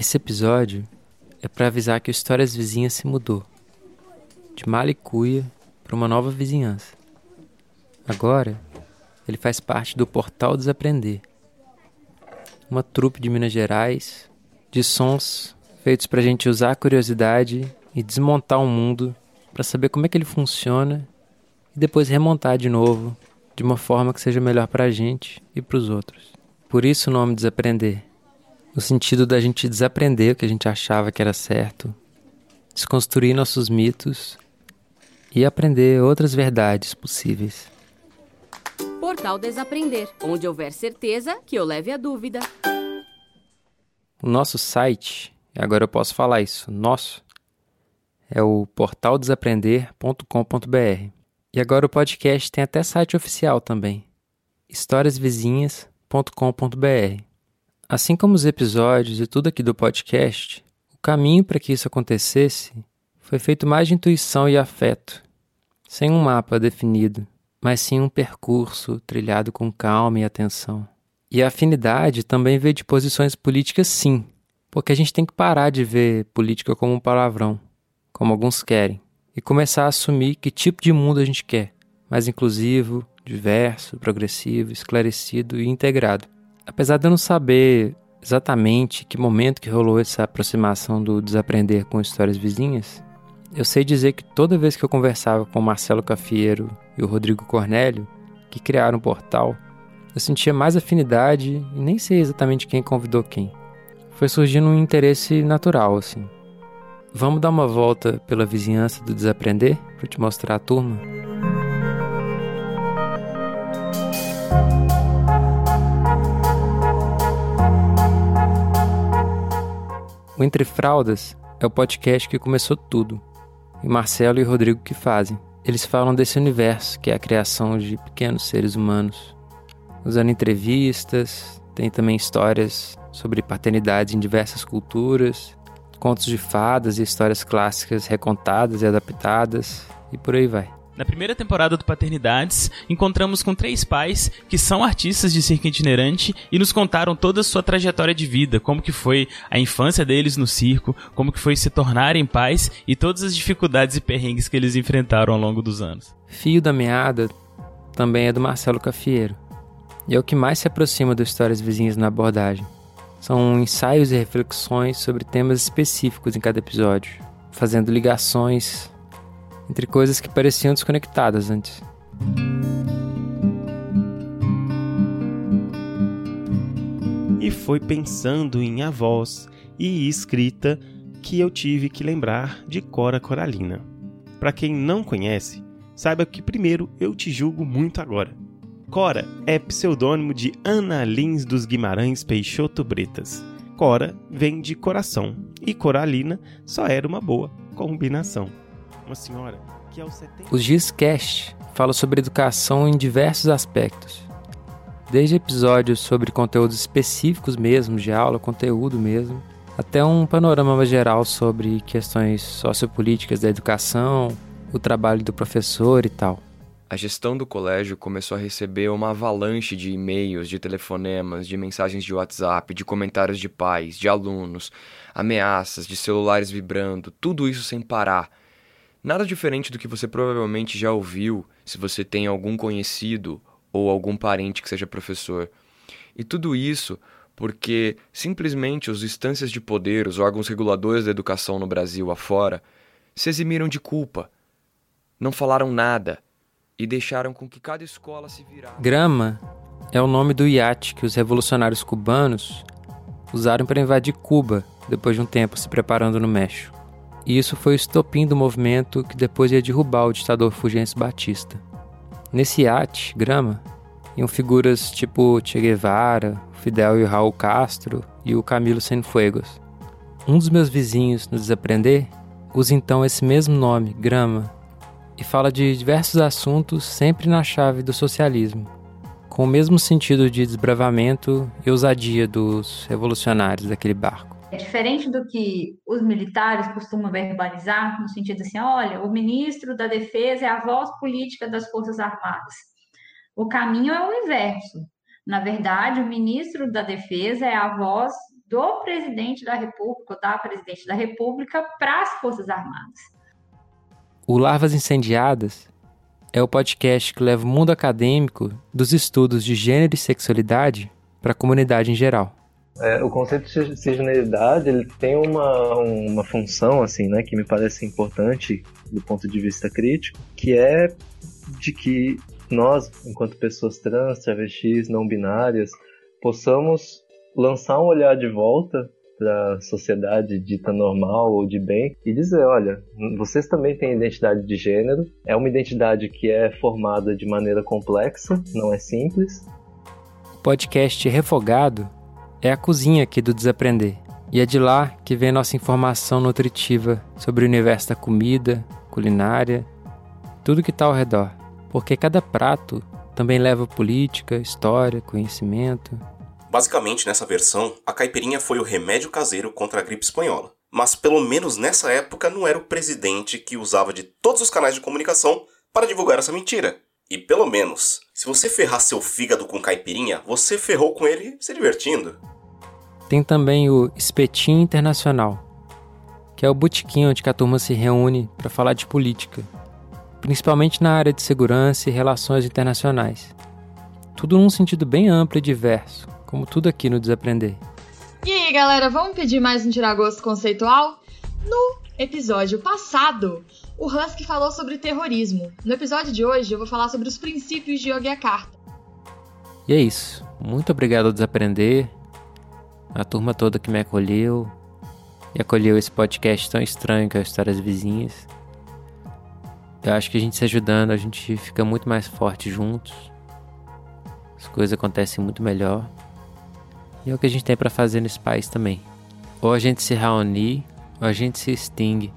Esse episódio é para avisar que o Histórias Vizinhas se mudou de Malicuia para uma nova vizinhança. Agora, ele faz parte do Portal Desaprender, uma trupe de Minas Gerais de sons feitos para a gente usar a curiosidade e desmontar o mundo para saber como é que ele funciona e depois remontar de novo de uma forma que seja melhor para a gente e para os outros. Por isso o nome Desaprender, no sentido da gente desaprender o que a gente achava que era certo, desconstruir nossos mitos e aprender outras verdades possíveis. Portal Desaprender, onde houver certeza que eu leve a dúvida. O nosso site, agora eu posso falar isso, nosso, é o portaldesaprender.com.br. E agora o podcast tem até site oficial também, historiasvizinhas.com.br. Assim como os episódios e tudo aqui do podcast, o caminho para que isso acontecesse foi feito mais de intuição e afeto, sem um mapa definido, mas sim um percurso trilhado com calma e atenção. E a afinidade também veio de posições políticas, sim, porque a gente tem que parar de ver política como um palavrão, como alguns querem, e começar a assumir que tipo de mundo a gente quer mais inclusivo, diverso, progressivo, esclarecido e integrado. Apesar de eu não saber exatamente que momento que rolou essa aproximação do desaprender com histórias vizinhas, eu sei dizer que toda vez que eu conversava com o Marcelo Cafiero e o Rodrigo Cornélio, que criaram o portal, eu sentia mais afinidade e nem sei exatamente quem convidou quem. Foi surgindo um interesse natural, assim. Vamos dar uma volta pela vizinhança do Desaprender para te mostrar a turma? O Entre Fraldas é o podcast que começou tudo. E Marcelo e Rodrigo que fazem. Eles falam desse universo que é a criação de pequenos seres humanos usando entrevistas, tem também histórias sobre paternidade em diversas culturas, contos de fadas e histórias clássicas recontadas e adaptadas, e por aí vai. Na primeira temporada do Paternidades, encontramos com três pais que são artistas de circo itinerante e nos contaram toda a sua trajetória de vida, como que foi a infância deles no circo, como que foi se tornarem pais e todas as dificuldades e perrengues que eles enfrentaram ao longo dos anos. Fio da Meada também é do Marcelo Cafiero e é o que mais se aproxima das histórias vizinhas na abordagem. São ensaios e reflexões sobre temas específicos em cada episódio, fazendo ligações entre coisas que pareciam desconectadas antes. E foi pensando em avós e escrita que eu tive que lembrar de Cora Coralina. Para quem não conhece, saiba que primeiro eu te julgo muito agora Cora é pseudônimo de Ana Lins dos Guimarães Peixoto Bretas. Cora vem de coração e Coralina só era uma boa combinação. Uma senhora que aos 70... O Gizcast fala sobre educação em diversos aspectos. Desde episódios sobre conteúdos específicos mesmo, de aula, conteúdo mesmo, até um panorama mais geral sobre questões sociopolíticas da educação, o trabalho do professor e tal. A gestão do colégio começou a receber uma avalanche de e-mails, de telefonemas, de mensagens de WhatsApp, de comentários de pais, de alunos, ameaças, de celulares vibrando, tudo isso sem parar. Nada diferente do que você provavelmente já ouviu se você tem algum conhecido ou algum parente que seja professor. E tudo isso porque simplesmente os instâncias de poder, os órgãos reguladores da educação no Brasil afora, se eximiram de culpa. Não falaram nada e deixaram com que cada escola se virasse. Grama é o nome do iate que os revolucionários cubanos usaram para invadir Cuba depois de um tempo se preparando no México. E isso foi o estopim do movimento que depois ia derrubar o ditador Fulgêncio Batista. Nesse iate, Grama, iam figuras tipo Che Guevara, Fidel e Raul Castro e o Camilo Cienfuegos. Um dos meus vizinhos no Desaprender usa então esse mesmo nome, Grama, e fala de diversos assuntos sempre na chave do socialismo, com o mesmo sentido de desbravamento e ousadia dos revolucionários daquele barco. É diferente do que os militares costumam verbalizar, no sentido assim: olha, o ministro da Defesa é a voz política das Forças Armadas. O caminho é o inverso. Na verdade, o ministro da Defesa é a voz do presidente da República ou da presidente da República para as Forças Armadas. O Larvas Incendiadas é o podcast que leva o mundo acadêmico dos estudos de gênero e sexualidade para a comunidade em geral. É, o conceito de cisgeneridade ele tem uma, uma função assim, né, que me parece importante do ponto de vista crítico, que é de que nós, enquanto pessoas trans, travestis, não binárias, possamos lançar um olhar de volta para a sociedade dita normal ou de bem e dizer, olha, vocês também têm identidade de gênero, é uma identidade que é formada de maneira complexa, não é simples. Podcast Refogado é a cozinha aqui do Desaprender. E é de lá que vem nossa informação nutritiva sobre o universo da comida, culinária, tudo que está ao redor. Porque cada prato também leva política, história, conhecimento. Basicamente, nessa versão, a caipirinha foi o remédio caseiro contra a gripe espanhola. Mas pelo menos nessa época não era o presidente que usava de todos os canais de comunicação para divulgar essa mentira. E pelo menos, se você ferrar seu fígado com caipirinha, você ferrou com ele se divertindo. Tem também o Espetinho Internacional, que é o botequim onde a turma se reúne para falar de política, principalmente na área de segurança e relações internacionais. Tudo num sentido bem amplo e diverso, como tudo aqui no Desaprender. E aí, galera, vamos pedir mais um tiragosto conceitual? No episódio passado, o Husky falou sobre terrorismo. No episódio de hoje, eu vou falar sobre os princípios de Yogyakarta. E é isso. Muito obrigado ao Desaprender a turma toda que me acolheu e acolheu esse podcast tão estranho que é Histórias Vizinhas. Eu acho que a gente se ajudando, a gente fica muito mais forte juntos. As coisas acontecem muito melhor. E é o que a gente tem para fazer nesse país também. Ou a gente se reunir, ou a gente se extingue.